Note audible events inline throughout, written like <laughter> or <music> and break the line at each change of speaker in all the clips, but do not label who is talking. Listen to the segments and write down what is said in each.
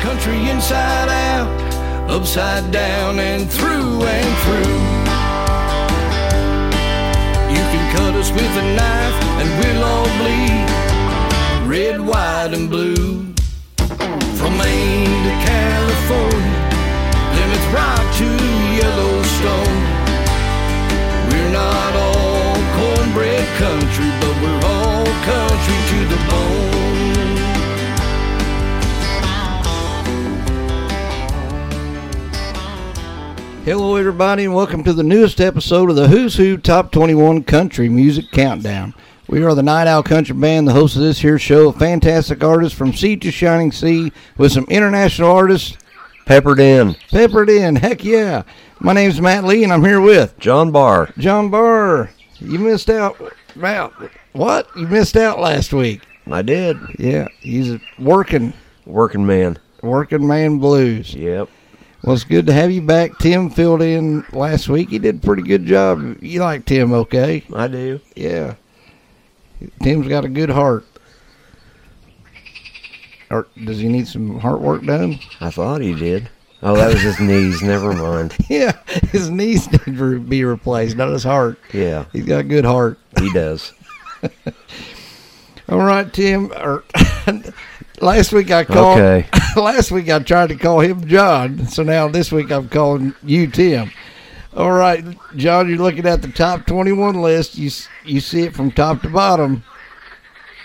country inside out, upside down and through and through. You can cut us with a knife and we'll all bleed red, white, and blue. From Maine to California, Plymouth Rock to Yellowstone. We're not all cornbread country, but we're all country to
Hello, everybody, and welcome to the newest episode of the Who's Hoo Top 21 Country Music Countdown. We are the Night Owl Country Band, the host of this here show, of fantastic artists from sea to shining sea, with some international artists
Peppered in.
peppered in. Heck yeah! My name's Matt Lee, and I'm here with
John Barr.
John Barr. You missed out. Wow, what? You missed out last week.
I did.
Yeah, he's a working,
Working man.
working man blues.
Yep.
Well, it's good to have you back. Tim filled in last week. He did a pretty good job. You like Tim, okay?
I do.
Yeah. Tim's got a good heart. Or does he need some heart work done?
I thought he did. Oh, that was his <laughs> knees. Never mind.
Yeah, his knees need to be replaced, not his heart.
Yeah,
He's got a good heart.
he does. <laughs>
All right, Tim. Or <laughs> last week I called.
Okay. <laughs>
last week I tried to call him John, so now this week I'm calling you Tim. All right, John, you're looking at the top 21 list. You you see it from top to bottom.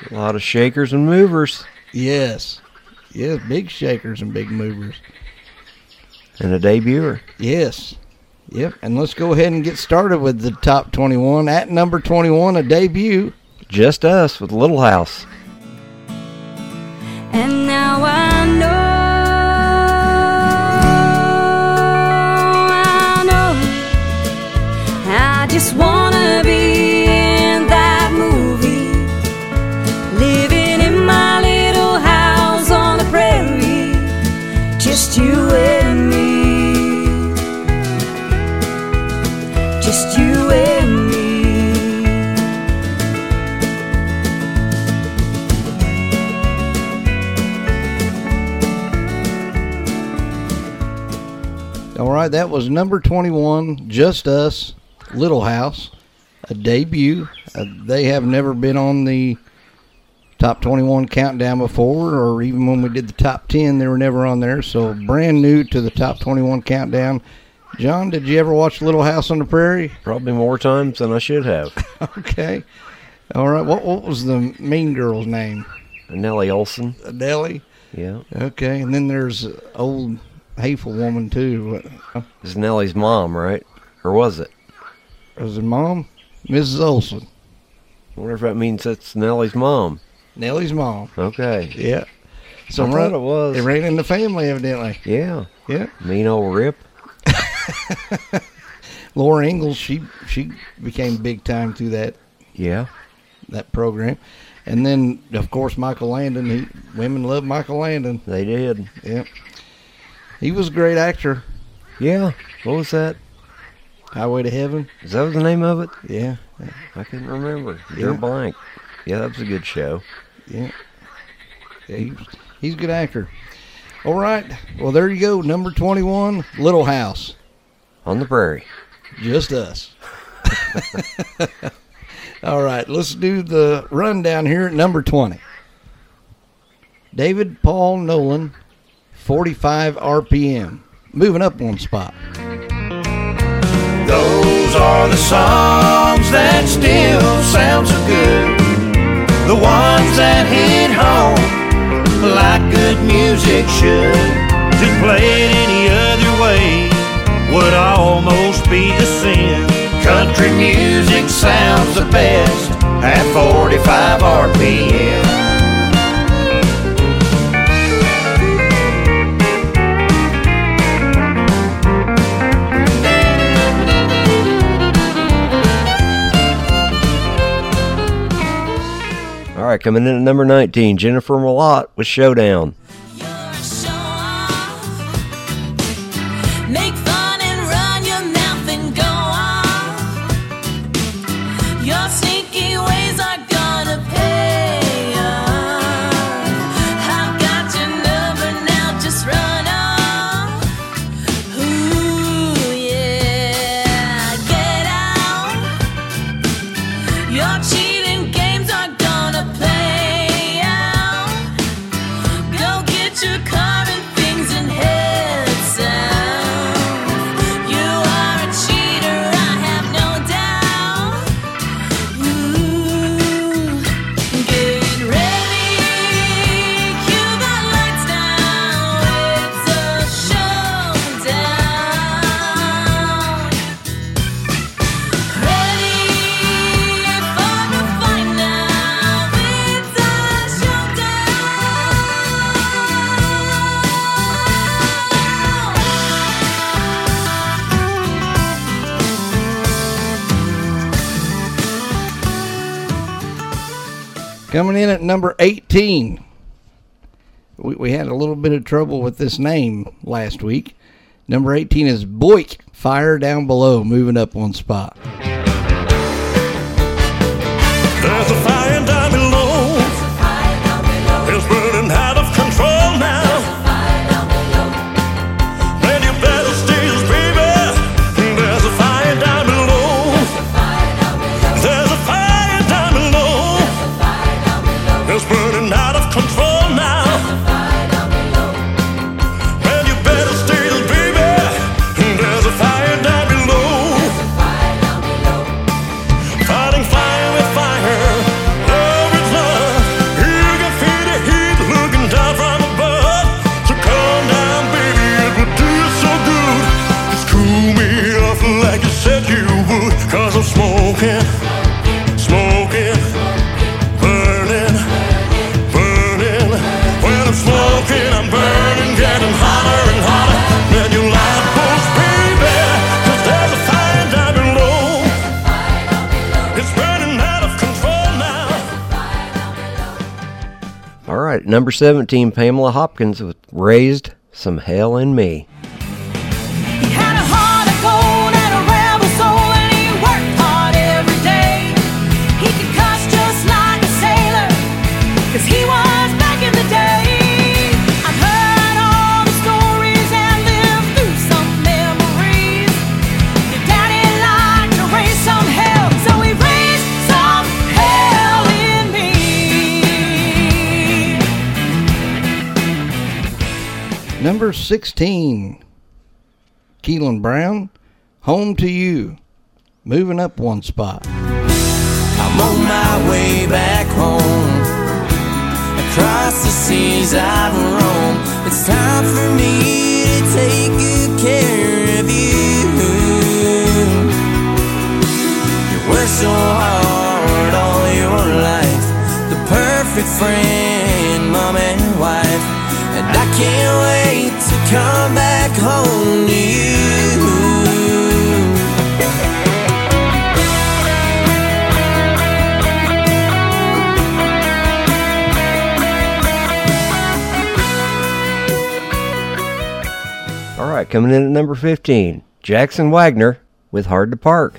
A lot of shakers and movers.
Yes, yes, big shakers and big movers.
And a debuter.
Yes, yep. And let's go ahead and get started with the top 21. At number 21, a debut.
Just us with Little House.
And now I know, I know, I just wanna
right, that was number 21, Just Us, Little House, a debut. Uh, they have never been on the top 21 countdown before, or even when we did the top 10, they were never on there. So brand new to the top 21 countdown. John, did you ever watch Little House on the Prairie?
Probably more times than I should have. <laughs>
Okay. All right. What what was the mean girl's name?
Nellie Oleson.
Nellie?
Yeah.
Okay. And then there's old hateful woman too. What- uh,
It's Nellie's mom, right? Or was it?
Was it mom? Mrs. Oleson.
I wonder if that means it's Nellie's mom.
Nellie's mom.
Okay.
Yeah. So
I thought it was.
It ran in the family, evidently.
Yeah.
Yeah.
Mean old Rip. <laughs>
Laura Ingalls, she she became big time through that
Yeah.
that program, and then of course Michael Landon. He women love Michael Landon.
They did.
Yeah. He was a great actor.
Yeah. What was that?
Highway to Heaven.
Is that the name of it?
Yeah.
I couldn't remember.
Yeah.
You're blank. Yeah, that was a good show.
Yeah. Yeah. He, he's a good actor. All right. Well, there you go. Number twenty-one, Little House.
On the prairie.
Just us. <laughs> All right, let's do the rundown here at number 20. David Paul Nolan, 45 RPM. Moving up one spot.
Those are the songs that still sound so good. The ones that hit home like good music should. To play it any other way would almost be a sin. Country music sounds the best at 45 RPM.
Right, coming in at number 19, Jennifer Malott with Showdown.
Coming in at number 18. We, we had a little bit of trouble with this name last week. Number 18 is Boik, Fire Down Below, moving up one spot.
There's a fire down
number 17, Pamela Hopkins with Raised Some Hell in Me.
Number 16, Keelan Brown, Home to You, moving up one spot.
I'm on my way back home. Across the seas I've roamed. It's time for me to take good care of you. You so hard all your life. The perfect friend, mom and wife. And I can't wait come back home to you.
All right, coming in at number 15, Jackson Wagner with Hard to Park.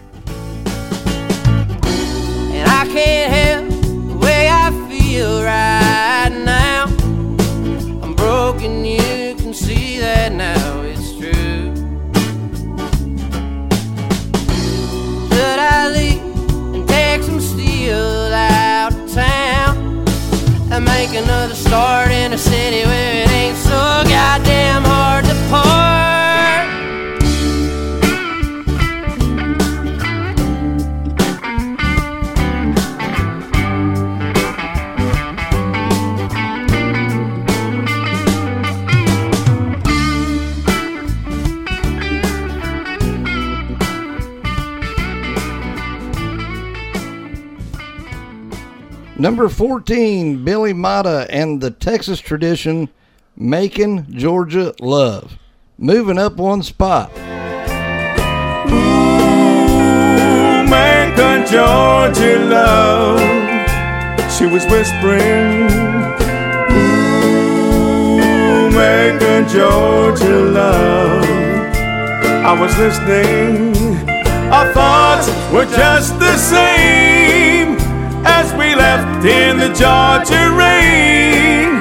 Start in a city
Number 14, Billy Mata and the Texas tradition, Macon Georgia Love, moving up one spot.
Macon, Georgia love. She was whispering, Ooh, Macon, Georgia love. I was listening, our thoughts were just the same as we left in the Georgia rain.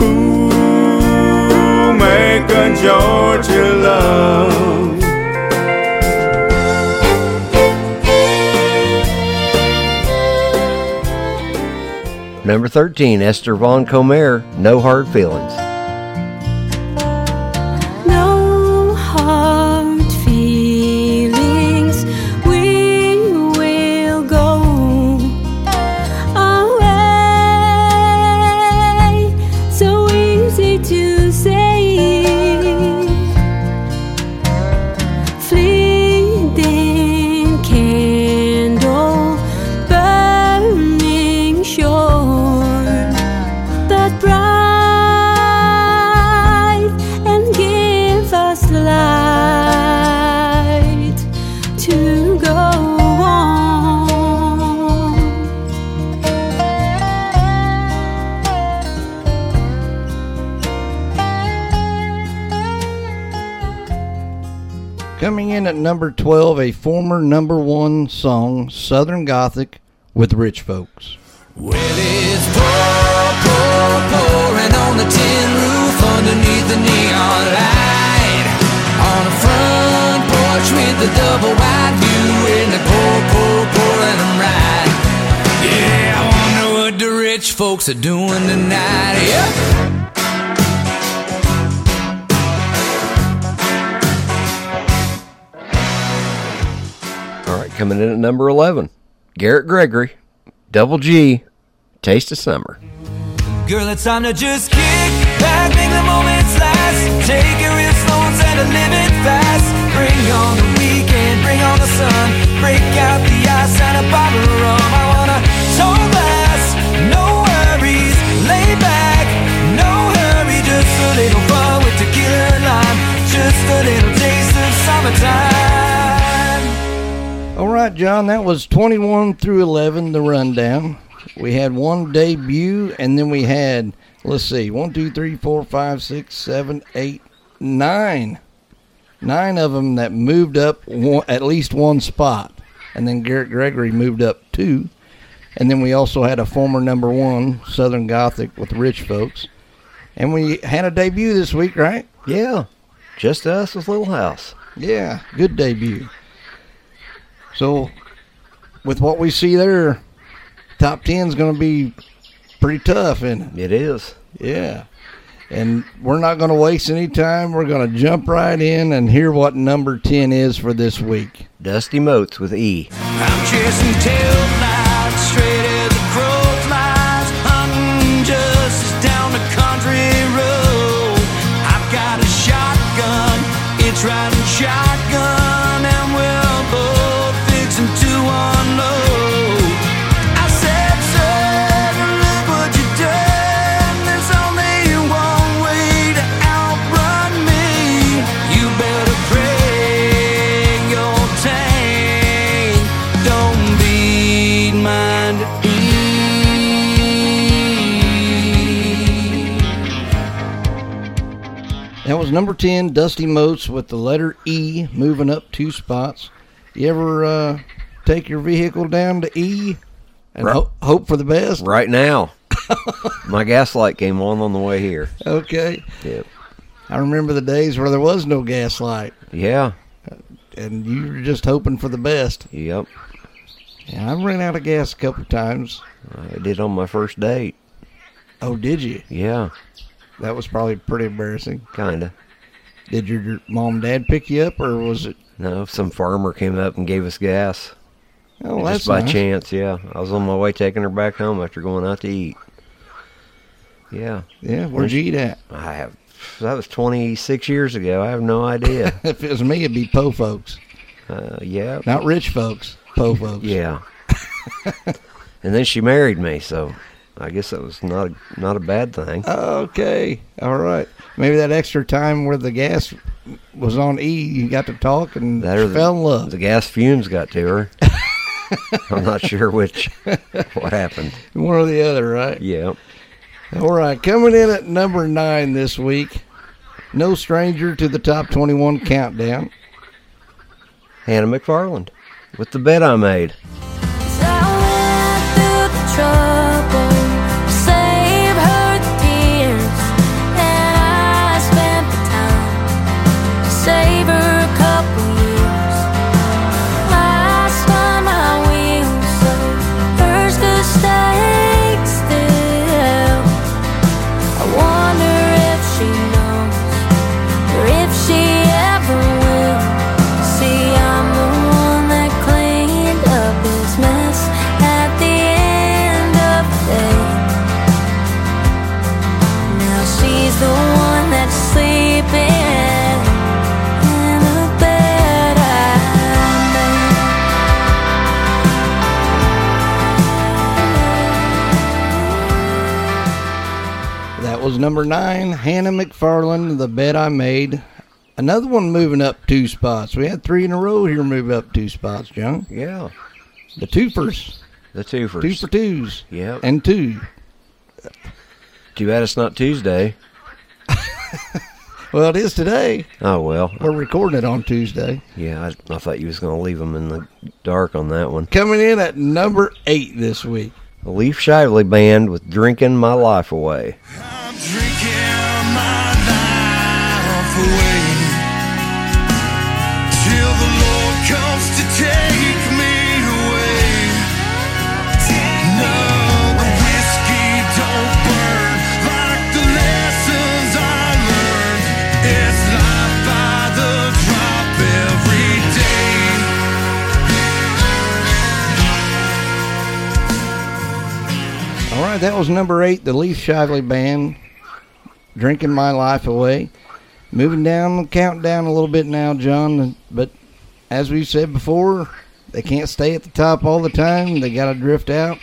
Ooh, Macon, Georgia love.
Number 13, Esther Von Comer, No Hard Feelings.
At number 12, a former number one song, Southern Gothic, with Rich Folks.
Well, it's pour, pour, pouring on the tin roof underneath the neon light. On a front porch with a double wide view, and the pour, pour, pouring them right. Yeah, I wonder what the rich folks are doing tonight. Yeah.
Coming in at number 11, Garrett Gregory, Double G, Taste of Summer.
Girl, it's time to just kick back, make the moments last. Take real slow fast. Bring on the weekend, bring on the sun. Break out the ice and a bottle of rum. I wanna no worries, lay back, no hurry, just a little fun with tequila and lime. Just a little taste of summertime.
All right, John, that was 21 through 11, the rundown. We had one debut, and then we had, let's see, one, two, three, four, five, six, seven, eight, nine. Nine of them that moved up one, at least one spot. And then Garrett Gregory moved up two. And then we also had a former number one, Southern Gothic, with Rich Folks. And we had a debut this week, right?
Yeah, just us with Little House.
Yeah, good debut. So, with what we see there, top 10 is going to be pretty tough, and
It is.
yeah. And we're not going to waste any time. We're going to jump right in and hear what number 10 is for this week.
Dusty Motes with E.
number 10, Dusty Moats, with the letter E, moving up two spots. You ever uh, take your vehicle down to E and
Right.
ho- hope for the best?
Right now. My gas light came on on the way here.
Okay.
Yep.
I remember the days where there was no gas light.
Yeah.
and you were just hoping for the best.
Yep.
And I've run out of gas a couple times.
I did on my first date.
Oh, did you?
Yeah.
That was probably pretty embarrassing.
Kinda.
Did your, mom and dad pick you up, or was it?
No, some farmer came up and gave us gas.
Oh,
Just
that's
by
nice.
chance, yeah. I was on my way taking her back home after going out to eat. Yeah.
Yeah, where'd you eat at?
I have that was 26 years ago. I have no idea. <laughs>
If it was me, it'd be po folks,
uh, yeah.
not rich folks. Po folks.
Yeah. <laughs> and then she married me, so I guess that was not a, not a bad thing.
Okay. All right. Maybe that extra time where the gas was on E, you got to talk and
That or the-
fell in love.
The gas fumes got to her. <laughs> I'm not sure which what happened.
One or the other, right?
Yeah.
All right, coming in at number nine this week. No stranger to the top 21 countdown.
Hannah McFarland with the bed I made.
Number nine, Hannah McFarland, The Bed I Made. Another one moving up two spots. We had three in a row here move up two spots, John.
Yeah.
The twofers.
The two first.
Two for twos.
Yep.
And two.
Too bad it's not Tuesday. <laughs>
Well, it is today.
Oh well.
We're recording it on Tuesday.
Yeah, I, I thought you was going to leave them in the dark on that one.
Coming in at number eight this week.
The Leaf Shively Band with "Drinking My Life Away."
That was number eight, the Leaf Shively Band, "Drinking My Life Away." Moving down the countdown a little bit now, John. But as we've said before, they can't stay at the top all the time. They got to drift out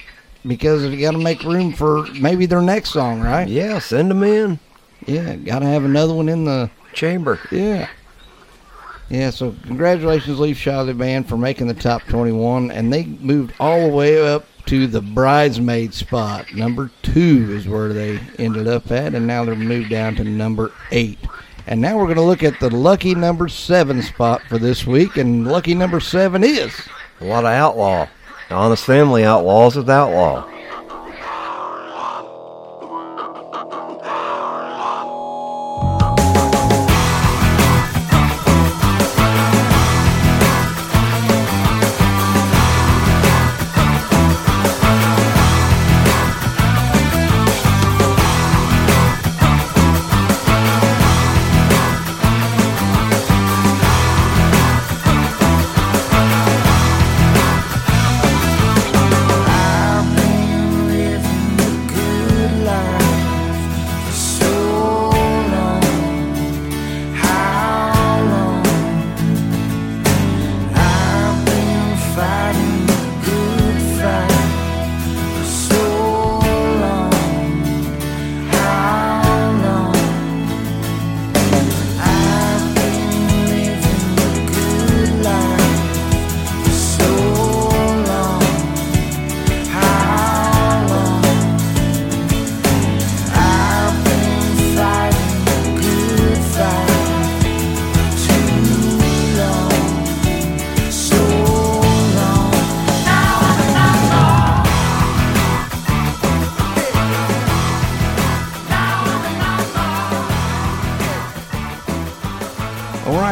because they got to make room for maybe their next song, right?
Yeah, send them in.
Yeah, got to have another one in the
Chamber.
yeah. Yeah, so congratulations, Leaf Shively Band, for making the top 21. And they moved all the way up to the bridesmaid spot. Number two is where they ended up at, and now they're moved down to number eight. And now we're going to look at the lucky number seven spot for this week. And lucky number seven is
A lot of outlaw. Honest Family Outlaws with Outlaw.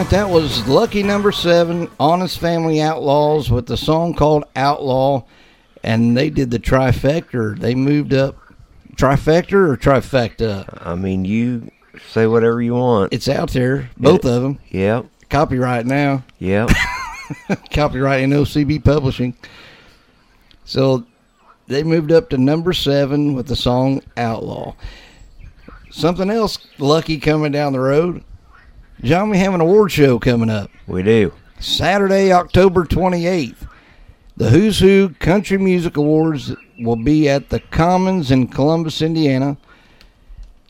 Right, that was lucky number seven, Honest Family Outlaws, with the song called Outlaw, and they did the trifecta. They moved up trifecta or trifecta.
I mean, you say whatever you want.
It's out there, both of them.
Yep,
Copyright now,
yep. <laughs>
copyright NOCB Publishing. So they moved up to number seven with the song Outlaw. Something else lucky coming down the road. John, we have an award show coming up.
we do.
Saturday, October 28th. The Who's Hoo Country Music Awards will be at the Commons in Columbus, Indiana.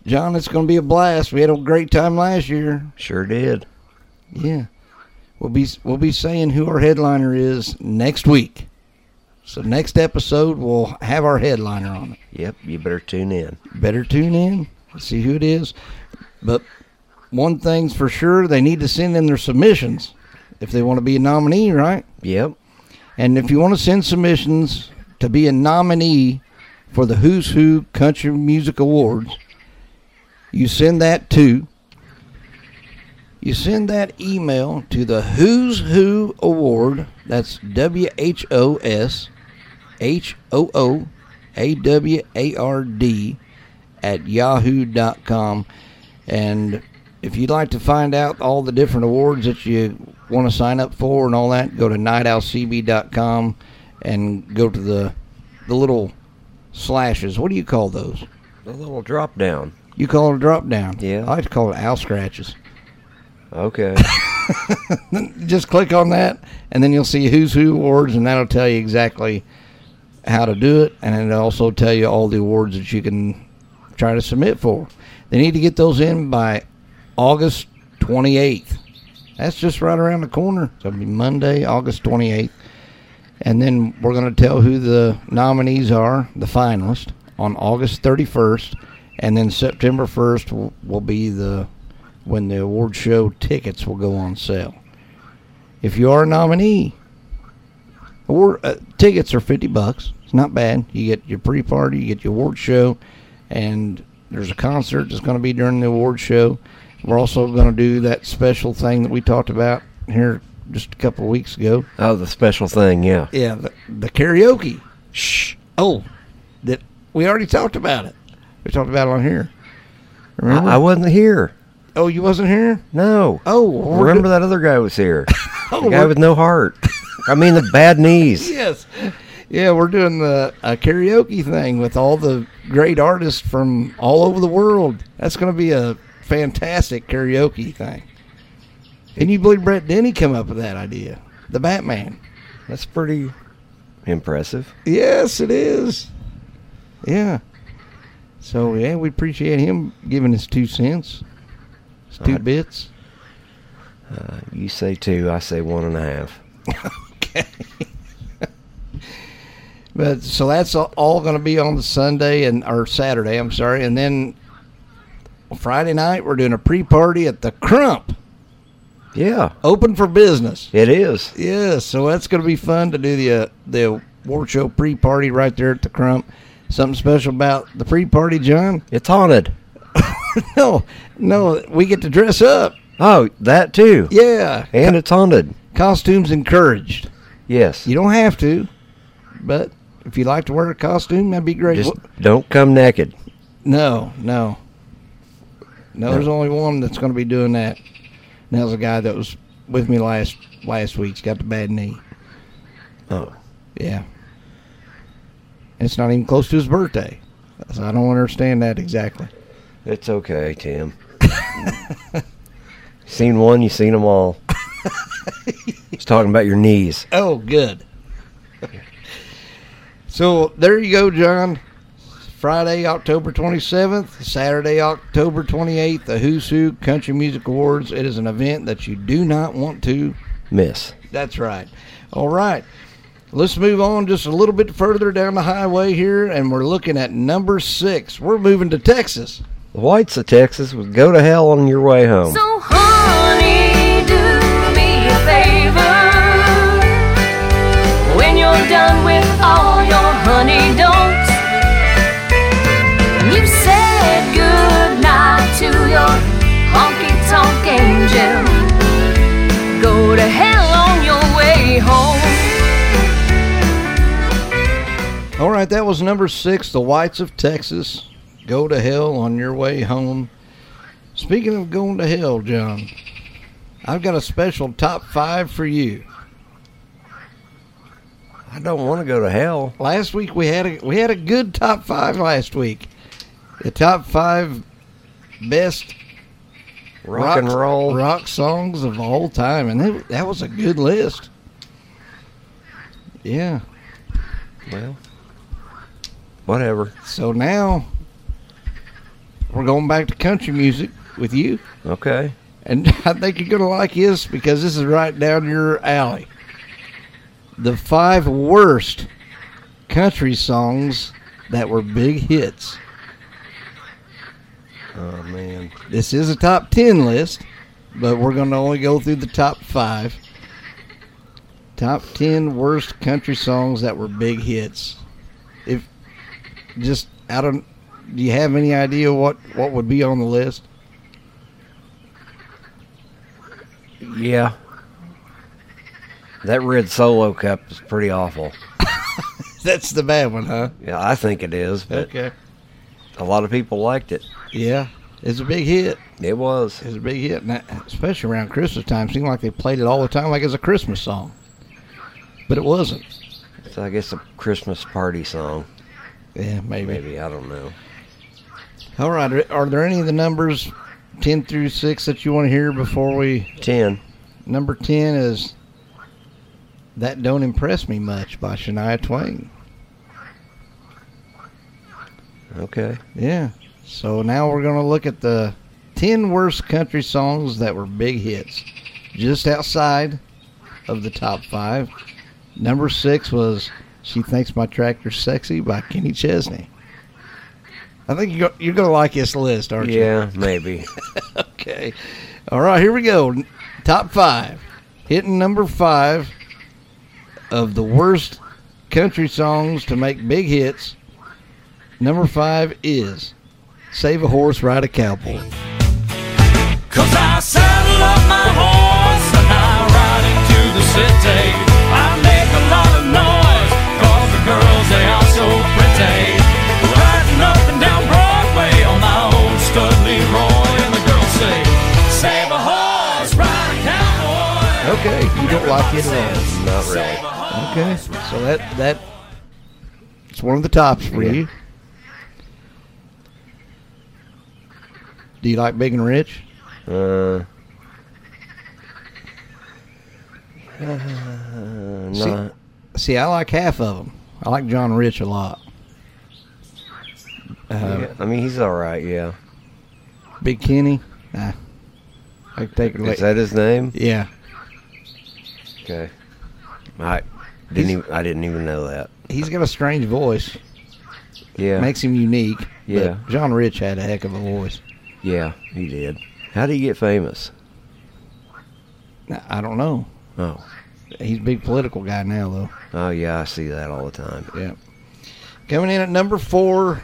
John, it's going to be a blast. We had a great time last year.
Sure did.
Yeah. We'll be we'll be saying who our headliner is next week. So next episode we'll have our headliner on it.
Yep, you better tune in.
Better tune in, see who it is. But one thing's for sure, they need to send in their submissions if they want to be a nominee, right?
Yep,
And if you want to send submissions to be a nominee for the Who's Hoo Country Music Awards, you send that to you send that email to the Who's Hoo Award. That's W H O S H O O A W A R D at yahoo.com. And if you'd like to find out all the different awards that you want to sign up for and all that, go to nightowlcb.com and go to the the little slashes. What do you call those?
the little drop down.
You call it a drop down.
Yeah.
I like to call it owl scratches.
Okay. <laughs>
Just click on that, and then you'll see who's who awards, and that'll tell you exactly how to do it, and it'll also tell you all the awards that you can try to submit for. They need to get those in by August 28th. That's just right around the corner. So it'll be Monday, August 28th. And then we're going to tell who the nominees are, the finalists, on August 31st. And then September 1st will, will be the when the award show tickets will go on sale. If you are a nominee, award uh, tickets are fifty bucks. It's not bad. You get your pre-party, you get your award show, and there's a concert that's going to be during the award show. We're also going to do that special thing that we talked about here just a couple of weeks ago.
Oh, the special thing, yeah.
Yeah, the, the karaoke.
Shh.
Oh, that we already talked about it. We talked about it on here.
I,
Remember?
I wasn't here.
oh, you wasn't here.
No.
Oh,
Remember that other guy was here.
Oh, <laughs>
the guy with no heart. I mean, the bad knees. <laughs>
Yes. Yeah, we're doing the a karaoke thing with all the great artists from all over the world. That's going to be a fantastic karaoke thing. Can you believe Brett Denny come up with that idea? The Batman.
That's pretty impressive.
Yes, it is. Yeah. So yeah, we appreciate him giving us two cents, his two
Alright.
bits.
Uh, you say two, I say one and a half.
Okay. <laughs> but so that's all- all going to be on the Sunday and or Saturday. I'm sorry, and then Friday night we're doing a pre-party at the Crump,
Yeah,
open for business.
it is.
Yes, so that's going to be fun to do the uh, the award show pre-party right there at the Crump. Something special about the pre-party, John?
It's haunted. <laughs>
No, no, we get to dress up.
Oh, that too.
Yeah,
And it's haunted.
costumes encouraged.
Yes.
You don't have to, but if you like to wear a costume, that'd be great.
Just don't come naked.
No, no. No, there's only one that's going to be doing that. And that was a guy that was with me last last week. He's got the bad knee.
Oh.
Yeah. It's not even close to his birthday. So I don't understand that exactly.
It's okay, Tim. <laughs> seen one, you seen them all. <laughs> He's talking about your knees.
Oh, good. so there you go, John. Friday, October 27th, Saturday, October 28th, the Who's Hoo Country Music Awards. It is an event that you do not want to
Miss.
That's right. All right. Let's move on just a little bit further down the highway here, and we're looking at number six. We're moving to Texas.
The whites of Texas would go to hell on your way home.
So, All
right, that was number six, the Whites of Texas. Go to hell on your way home. Speaking of going to hell, John, I've got a special top five for you.
I don't want to go to hell.
Last week we had a we had a good top five last week. The top five best
Rock, and roll.
rock songs of all time, and that, that was a good list. Yeah.
Well, whatever.
So now we're going back to country music with you,
Okay.
and <laughs> I think you're gonna like this because this is right down your alley. The five worst country songs that were big hits.
Oh man.
This is a top 10 list, but we're going to only go through the top five. Top 10 worst country songs that were big hits. Just out of, do you have any idea what, what would be on the list?
Yeah. That red solo cup is pretty awful. <laughs>
That's the bad one, huh?
Yeah, I think it is, but
Okay.
a lot of people liked it.
Yeah, it's a big hit.
It was.
It's a big hit, and that, especially around Christmas time. Seemed like they played it all the time, like it's a Christmas song, but it wasn't.
It's, I guess a Christmas party song.
Yeah, maybe.
Maybe I don't know.
All right. Are, there any of the numbers ten through six that you want to hear before we?
Ten.
Number ten is "That Don't Impress Me Much" by Shania Twain.
Okay.
Yeah. So now we're going to look at the ten worst country songs that were big hits, just outside of the top five. Number six was "She Thinks My Tractor's Sexy" by Kenny Chesney. I think you're, you're going to like this list, aren't you?
Yeah, maybe.
Okay. <laughs> okay. All right, here we go. Top five. Hitting number five of the worst country songs to make big hits. Number five is Save a Horse, Ride a Cowboy.
Cause I saddle up my horse and I ride into the city. Cowboy.
You don't like it at all.
Not really.
Okay, so that that it's one of the tops for
Yeah.
you. Do you like Big and Rich?
Uh, uh, <sighs>
See-
not,
See, I like half of them. I like John Rich a lot. Uh,
yeah, I mean, he's all right. Yeah.
Big Kenny, nah. I can take it away.
Is that his name?
yeah,
Okay. I didn't. Even, I didn't even know that.
he's got a strange voice.
Yeah.
Makes him unique.
Yeah.
But John Rich had a heck of a voice.
yeah, he did. How did he get famous?
I don't know.
Oh.
He's a big political guy now, though.
Oh yeah, I see that all the time.
Yeah. Coming in at number four,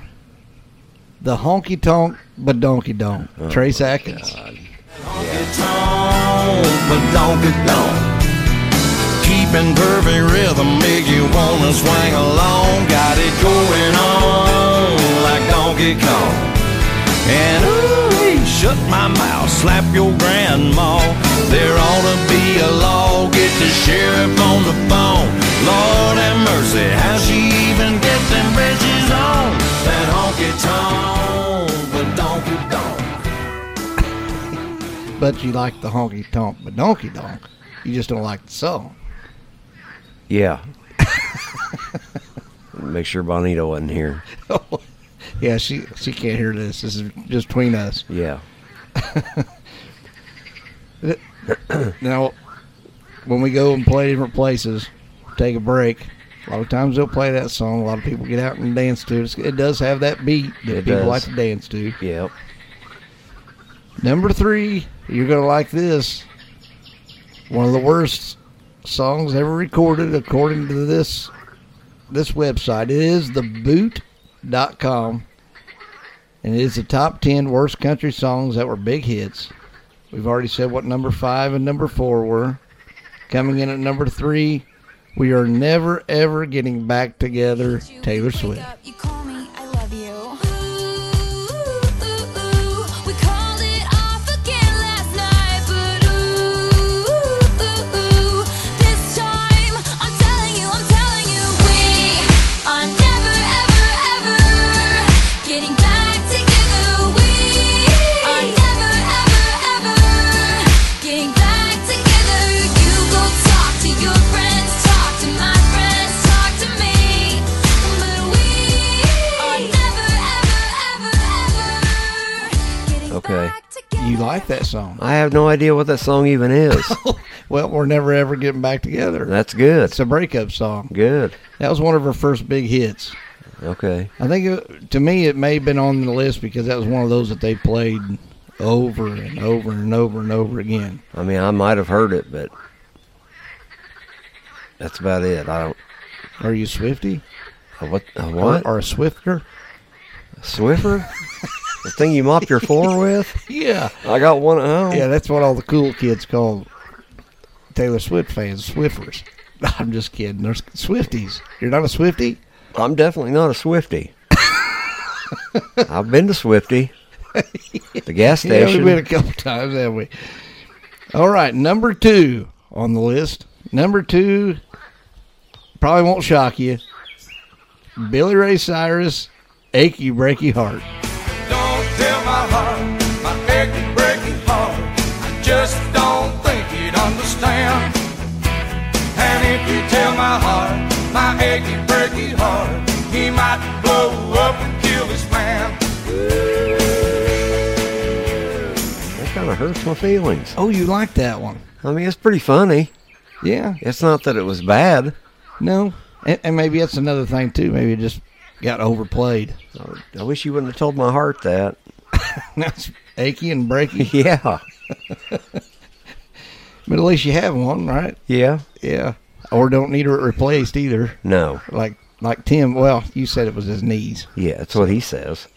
the honky tonk but donkey donk.
Oh,
Trace Atkins.
Get on, but don't get gone. Keeping perfect rhythm make you wanna swing along. Got it going on like Donkey Kong. And ooh, shut my mouth, slap your grandma. There ought to be a law, get the sheriff on the phone. Lord have mercy, how she even get them bridges on? That honky tonk, but donkey donk.
But you like the honky tonk but donkey donk. You just don't like the song.
Yeah. <laughs> Make sure Bonita wasn't here. <laughs>
Yeah, she she can't hear this. This is just between us.
Yeah. <laughs>
Now, when we go and play different places, take a break. A lot of times they'll play that song. A lot of people get out and dance to it. It does have that beat that
It
people
does.
like to dance to.
Yep.
Number three, you're gonna like this. One of the worst songs ever recorded, according to this this website. It is theboot.com, and it is the top ten worst country songs that were big hits. We've already said what number five and number four were. Coming in at number three, we are never ever getting back together. Taylor Swift.
You
like that song?
I have no idea what that song even is. <laughs>
Well, we're never ever getting back together.
That's good.
It's a breakup song.
Good.
That was one of her first big hits.
Okay.
I think it, to me it may have been on the list because that was one of those that they played over and over and over and over again.
I mean, I might have heard it, but that's about it. I don't.
Are you Swifty?
A what? A what?
Or, or a Swifter?
Swiffer? <laughs> the thing you mop your floor <laughs> with?
Yeah.
I got one at home.
Yeah, that's what all the cool kids call Taylor Swift fans, Swiffers. <laughs> I'm just kidding. There's Swifties. You're not a Swifty?
I'm definitely not a Swifty. <laughs> I've been to Swifty, the gas
Yeah, we've been a couple times, haven't we? All right, number two on the list. Number two probably won't shock you. Billy Ray Cyrus, "Achy Breaky Heart."
Don't tell my heart, my achy breaky heart. I just don't think he'd understand. And if you tell my heart, my achy breaky heart, he might blow up and kill this man.
That kind of hurts my feelings.
Oh, you like that one?
I mean, it's pretty funny.
Yeah.
It's not that it was bad.
No, and, and maybe that's another thing too. Maybe it just got overplayed.
I wish you wouldn't have told my heart that. <laughs>
That's achy and breaky. <laughs>
Yeah. <laughs>
But at least you have one, right?
Yeah.
Yeah. Or don't need it replaced either.
No.
Like like Tim. Well, you said it was his knees.
Yeah, that's what he says.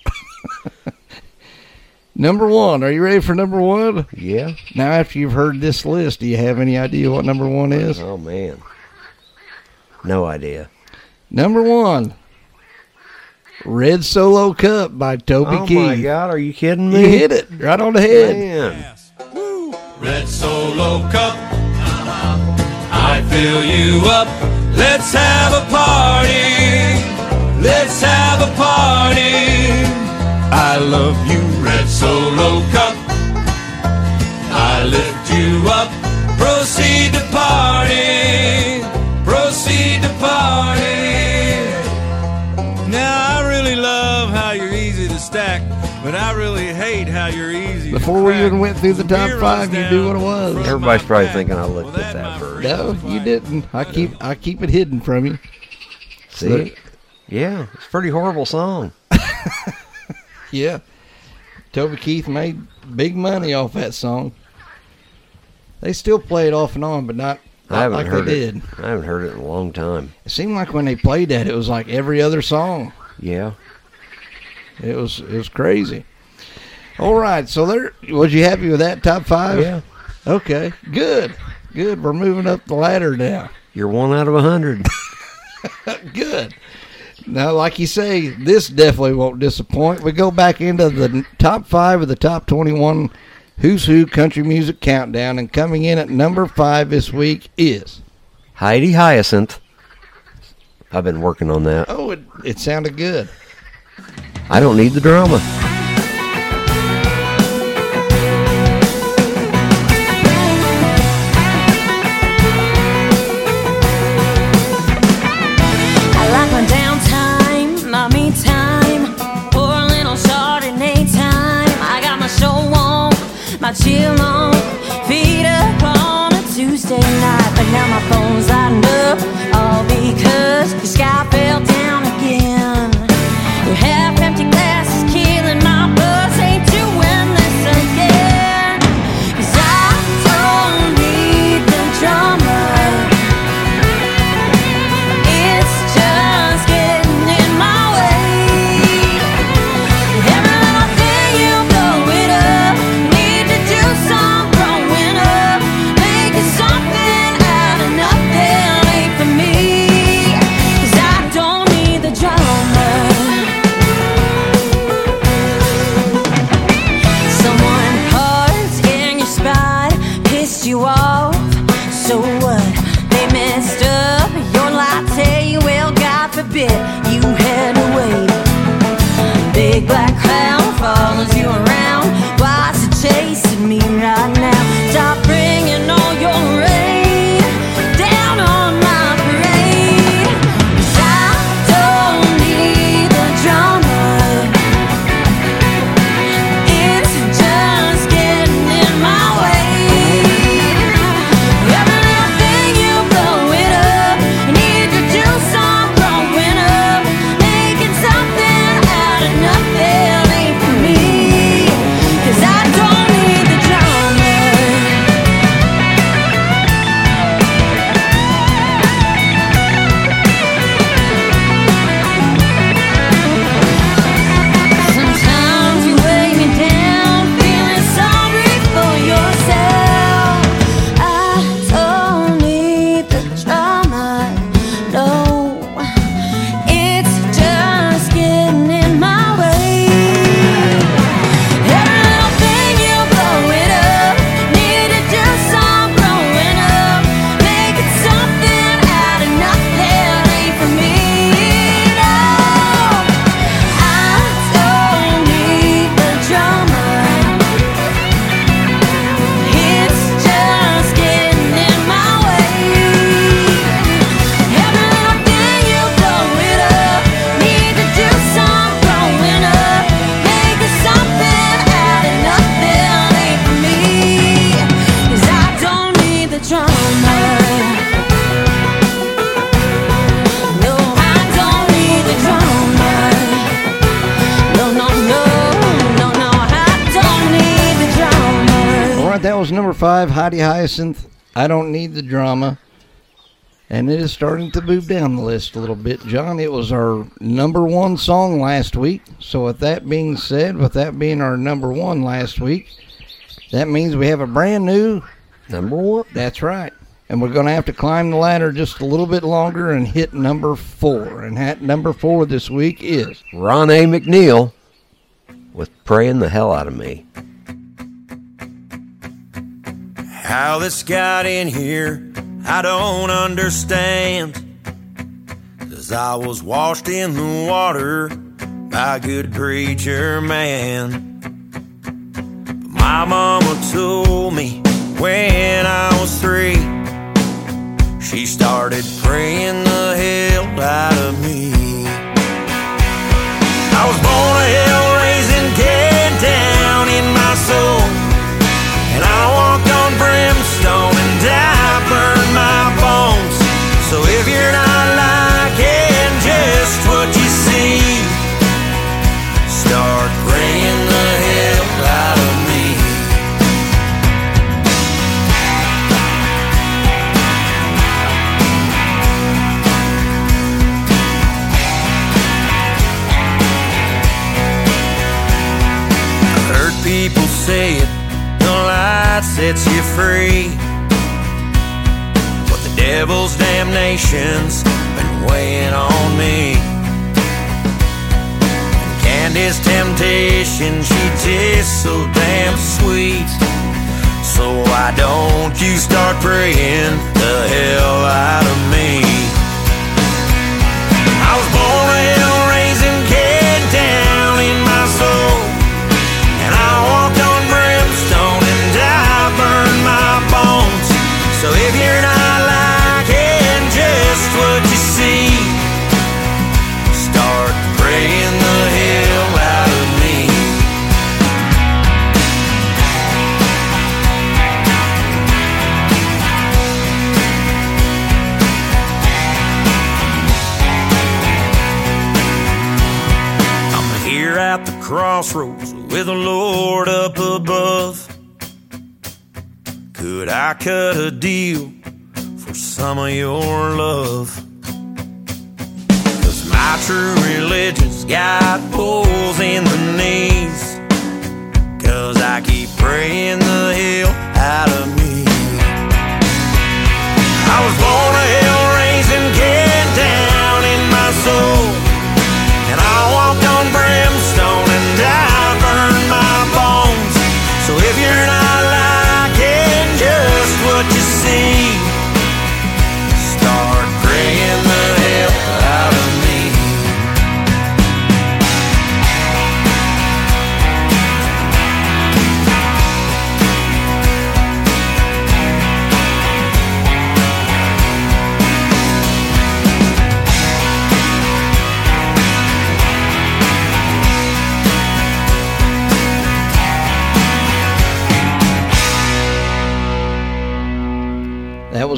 Number one. Are you ready for number one?
Yeah.
Now, after you've heard this list, do you have any idea what number one is?
Oh man. No idea.
Number one. Red Solo Cup by Toby
Oh
Keith.
my God, are you kidding me?
You hit it right on the head.
Man.
Red Solo Cup. I fill you up. Let's have a party. Let's have a party. I love you, Red Solo Cup. I lift you up. Proceed to party. Proceed to party. But I really hate how you're easy.
Before we even went through the top five, you knew what it was.
Everybody's probably
back.
thinking I looked
Well,
at that
might
first.
No, you didn't. I keep I keep it hidden from you.
See? Yeah, it's a pretty horrible song. <laughs>
Yeah. Toby Keith made big money off that song. They still play it off and on, but not,
I haven't
like
heard
they
it.
did.
I haven't heard it in a long time.
It seemed like when they played that, it was like every other song.
Yeah.
It was it was crazy. All right, so there. Was you happy with that top five?
Yeah.
Okay. Good. Good. We're moving up the ladder now.
You're one out of a hundred. <laughs>
Good. Now, like you say, this definitely won't disappoint. We go back into the top five of the top 21 Who's Hoo Country Music Countdown, and coming in at number five this week is.
Heidi Hyacinth. I've been working on that.
Oh, it, it sounded good.
I don't need the drama.
Five, Heidi Hyacinth. I don't need the drama. And it is starting to move down the list a little bit, John. It was our number one song last week. So, with that being said, with that being our number one last week, that means we have a brand new.
Number one.
That's right. And we're going to have to climb the ladder just a little bit longer and hit number four. And that number four this week is
Ron A. McNeil with Praying the Hell Out of Me.
How this got in here, I don't understand. Cause I was washed in the water by good preacher man. But my mama told me when I was three, she started praying the hell out of me. I was born a hell raising kid down in my soul. And I and I burned my bones. So if you're not liking just what you see, start praying the hell out of me. I've heard people say it, the light sets you free. Start praying the hell out of me? I cut a deal for some of your love? Cause my true religion's got holes in the knees. Cause I keep praying the hell out of me. I was born a hell raising kid down in my soul. And I walked on brimstone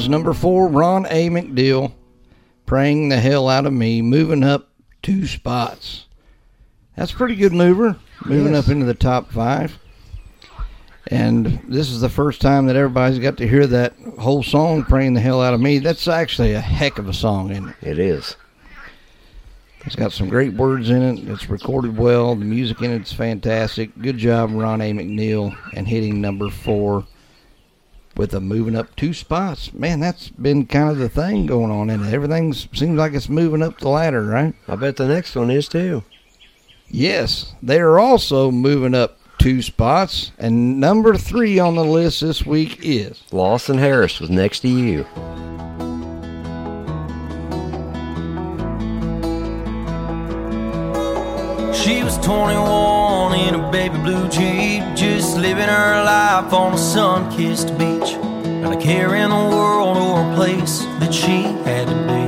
number four, Ron A. McDill, praying the hell out of me, moving up two spots. That's a pretty good mover, moving
Yes.
up into the top five. And this is the first time that everybody's got to hear that whole song, praying the hell out of me. That's actually a heck of a song, isn't it?
It is.
It's got some great words in it. It's recorded well. The music in it's fantastic. Good job, Ron A. McNeil, and hitting number four with a moving up two spots. Man, that's been kind of the thing going on and. Everything seems like it's moving up the ladder, right?
I bet the next one is too.
Yes, they are also moving up two spots. And number three on the list this week is
Lawson Harris was next to you.
She was 21 in a baby blue Jeep, just living her life on a sun kissed beach. Not a care in the world or a place that she had to be.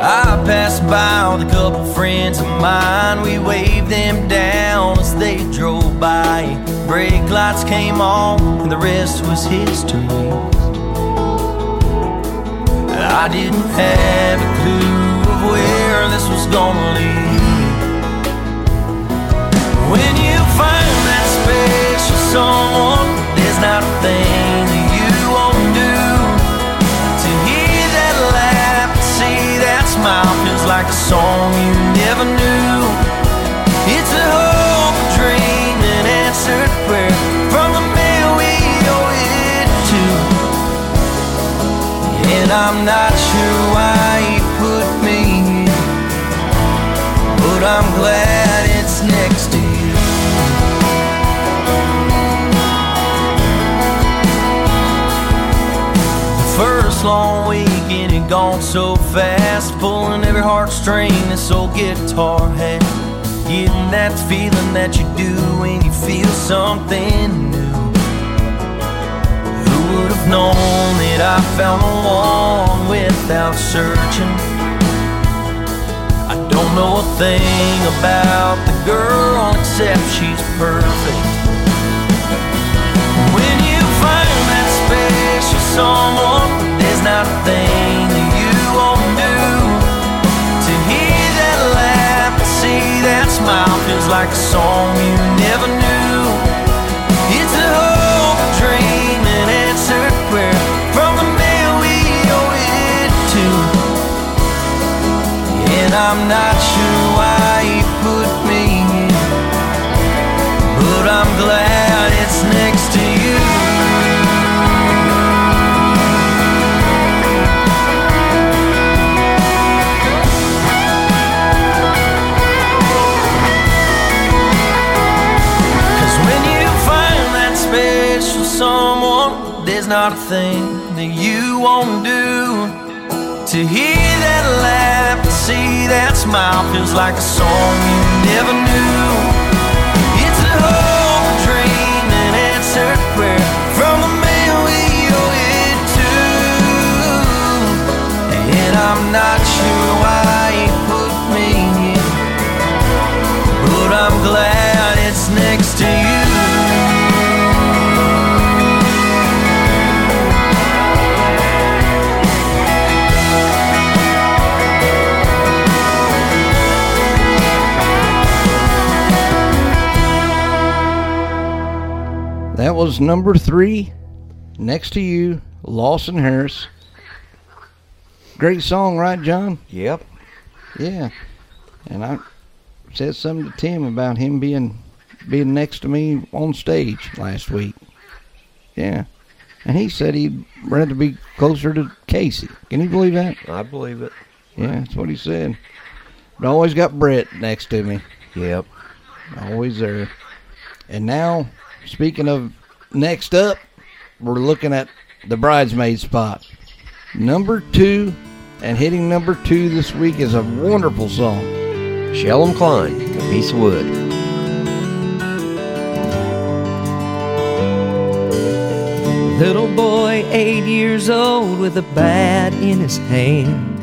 I passed by with a couple friends of mine. We waved them down as they drove by. Brake lights came on, and the rest was history. I didn't have a clue where this was gonna lead. When you find that special someone, there's not a thing that you won't do. To hear that laugh, to see that smile feels like a song you never knew. It's a hope, a dream, an answered prayer from the man we owe it to. And I'm not sure why. But I'm glad it's next to you. The first long weekend had gone so fast, pulling every heartstring this old guitar had. Getting that feeling that you do when you feel something new. Who would have known that I found the one without searching? Know a thing about the girl except she's perfect. When you find that special someone, there's not a thing that you won't do. To hear that laugh, to see that smile feels like a song you never knew. And I'm not sure why he put me here, but I'm glad it's next to you. Cause when you find that special someone, there's not a thing that you won't do. To hear smile feels like a song you never knew. It's a hope, dream, an answered prayer from the man we owe it to. And I'm not sure
was number three, next to you, Lawson Harris. Great song, right, John?
Yep.
Yeah. And I said something to Tim about him being being next to me on stage last week. Yeah. And he said he'd rather be closer to Casey. Can you believe that?
I believe it.
Yeah, that's what he said. But I always got Brett next to me.
Yep.
Always there. And now, speaking of next up, we're looking at the bridesmaid spot. Number two, and hitting number two this week is a wonderful song.
Shellum Klein, a piece of wood.
Little boy, eight years old, with a bat in his hand,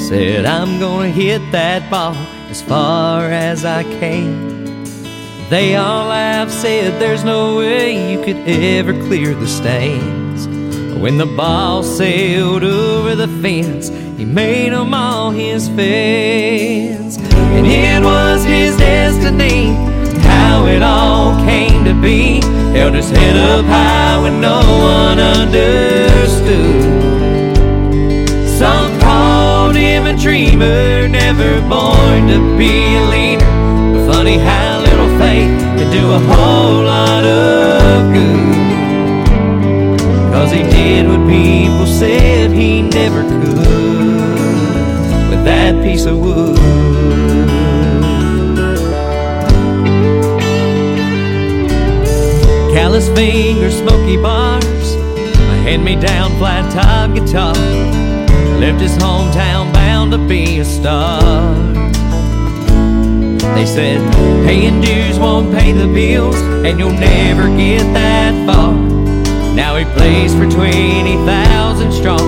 said, I'm gonna hit that ball as far as I can. They all laughed, said, There's no way you could ever clear the stands. When the ball sailed over the fence, he made made 'em all his fans. And it was his destiny, how it all came to be. Held his head up high when no one understood. Some called him a dreamer, never born to be a leader. Funny how can do a whole lot of good. Cause he did what people said he never could with that piece of wood. Callous fingers, smoky bars, a hand-me-down flat top guitar. Left his hometown bound to be a star. They said paying dues won't pay the bills, and you'll never get that far. Now he plays for 20,000 strong,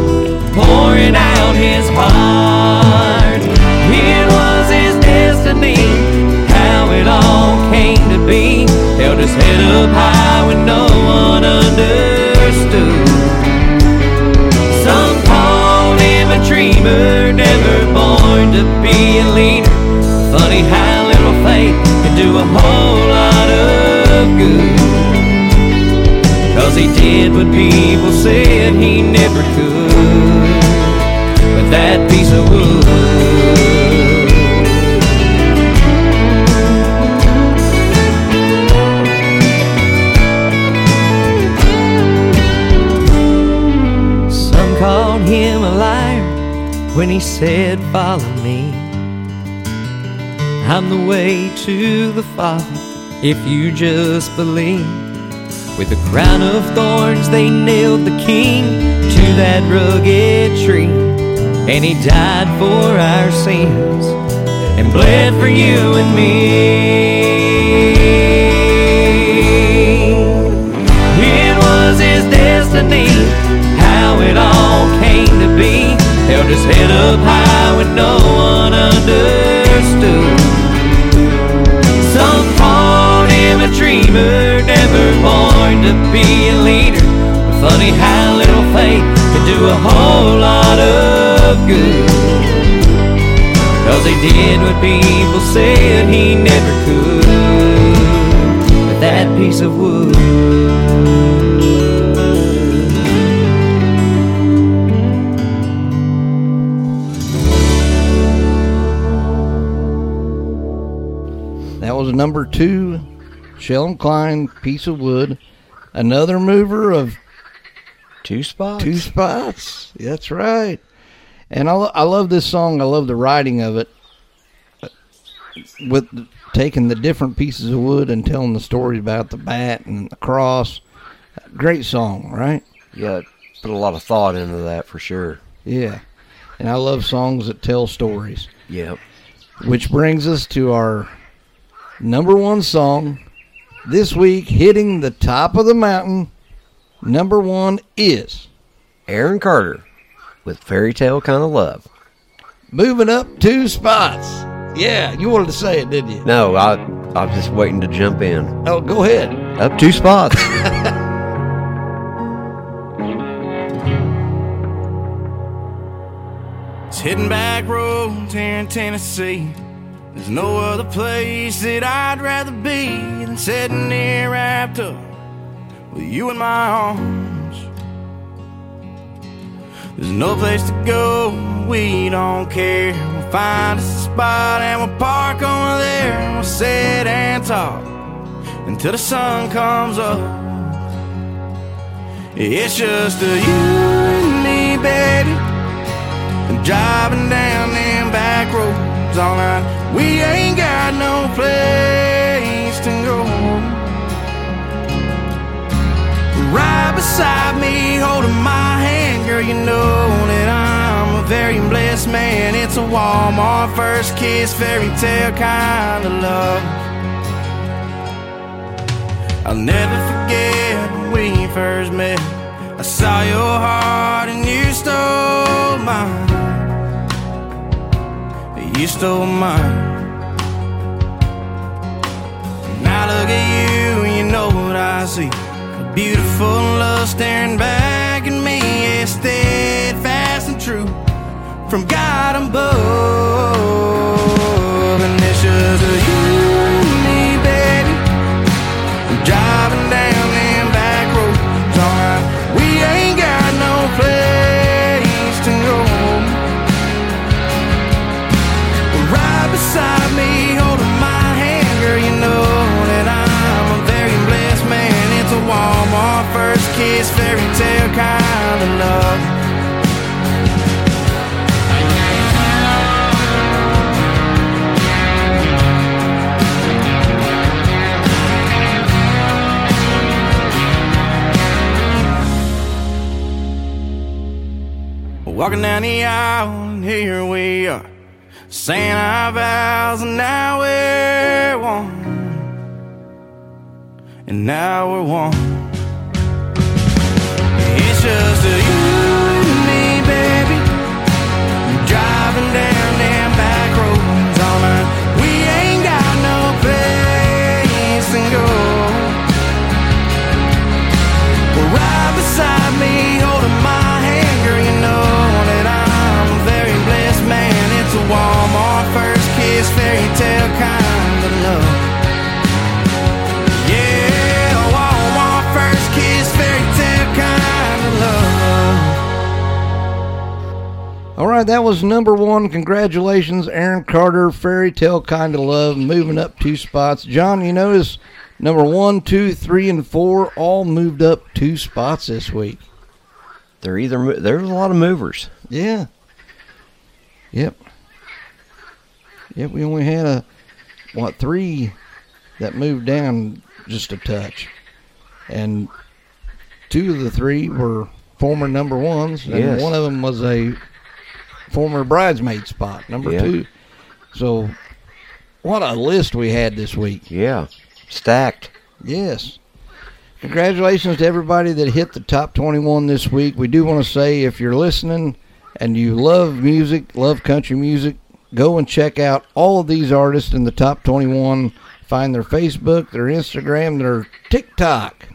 pouring out his heart. It was his destiny, how it all came to be. Held his head up high when no one understood. Some called him a dreamer, never born to be a leader. Funny how faith can do a whole lot of good. Cause he did what people said he never could with that piece of wood. Some called him a liar when he said, Follow me. I'm the way to the Father if you just believe. With a crown of thorns, they nailed the king to that rugged tree. And he died for our sins and bled for you and me. It was his destiny, how it all came to be. Held his head up high when no one understood. Born to be a leader. Funny how little faith do a whole lot of good. Cause he did what people said he never could with that piece of wood.
That was number two, Shell Klein, piece of wood. Another mover of
Two spots.
two spots. That's right. And I, lo- I love this song. I love the writing of it. With taking the different pieces of wood and telling the story about the bat and the cross. Great song, right?
Yeah, put a lot of thought into that for sure.
Yeah. And I love songs that tell stories.
Yep.
Which brings us to our number one song this week, hitting the top of the mountain. Number one is
Aaron Carter with Fairy Tale Kind of Love.
moving up two spots. Yeah, you wanted to say it, didn't you?
No, I I'm just waiting to jump in.
Oh, go ahead.
Up two spots. <laughs>
It's hitting back roads here in Tennessee. There's no other place that I'd rather be than sitting here wrapped up with you in my arms. There's no place to go, we don't care. We'll find us a spot and we'll park over there and we'll sit and talk until the sun comes up. It's just you and me, baby. Driving down them back roads all night. We ain't got no place to go. Right beside me, holding my hand, girl, you know that I'm a very blessed man. It's a Walmart first kiss, fairy tale kind of love. I'll never forget when we first met. I saw your heart and you stole mine. You stole mine. Now look at you, and you know what I see. A beautiful love staring back at me. Yeah, steadfast and true from God Walking down the aisle, and here we are, saying our vows, and now we're one. And now we're one. It's just you kiss, fairy tale kind of love. Yeah, oh, first kiss, fairy tale kind of love.
All right, that was number one. Congratulations, Aaron Carter. Fairy tale kind of love, moving up two spots. John, you notice number one, two, three, and four all moved up two spots this week.
They're either there's a lot of movers.
Yeah. Yep. Yep, we only had a what three that moved down just a touch, and two of the three were former number ones, and
Yes.
one of them was a former bridesmaid spot, number
Yeah.
two. So, what a list we had this week.
Yeah. Stacked.
Yes. Congratulations to everybody that hit the top 21 this week. We do want to say if you're listening and you love music, love country music, go and check out all of these artists in the top 21. Find their Facebook, their Instagram, their TikTok.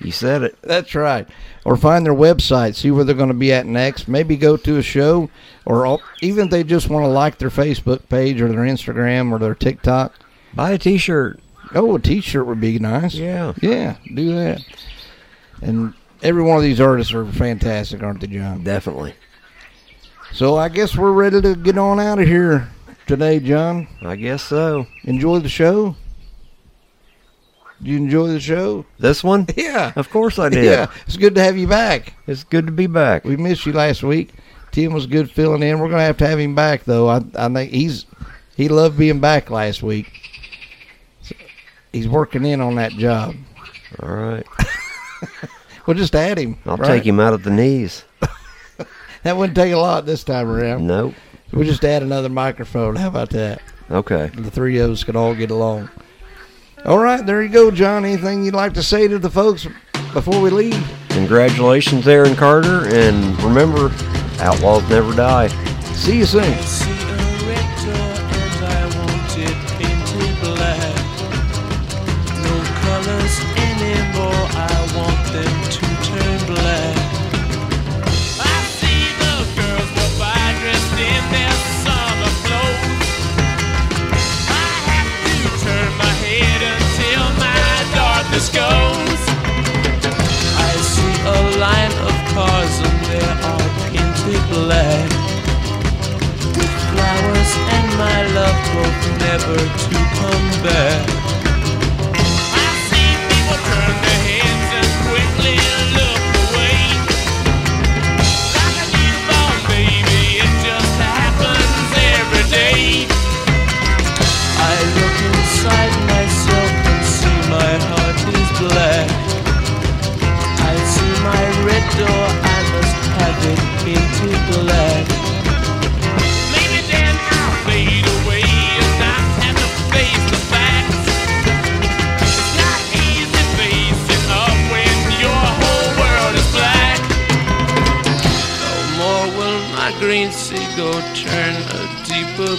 You said it.
That's right. Or find their website, see where they're going to be at next. Maybe go to a show, or even if they just want to like their Facebook page or their Instagram or their TikTok.
Buy a T-shirt.
Oh, a T-shirt would be nice.
Yeah.
Yeah, do that. And every one of these artists are fantastic, aren't they, John?
Definitely.
So I guess we're ready to get on out of here today, John.
I guess so.
Enjoy the show. Did you enjoy the show?
This one? <laughs>
Yeah.
Of course I did.
Yeah, it's good to have you back.
It's good to be back.
We missed you last week. Tim was good filling in. We're gonna have to have him back though. I I think he's he loved being back last week. He's working in on that job.
All right. <laughs>
We'll just add him.
I'll
right?
take him out at the knees. <laughs>
That wouldn't take a lot this time around.
Nope.
We'll just add another microphone. How about that?
Okay.
The three of us could all get along. All right, there you go, John. Anything you'd like to say to the folks before we leave?
Congratulations, Aaron Carter, and remember, outlaws never die.
See you soon.
With flowers and my love hope never to come back. I see people turn their heads and quickly look away. Like a newborn baby, it just happens every day. I look inside myself and see my heart is black. I see my red door, I must have it painted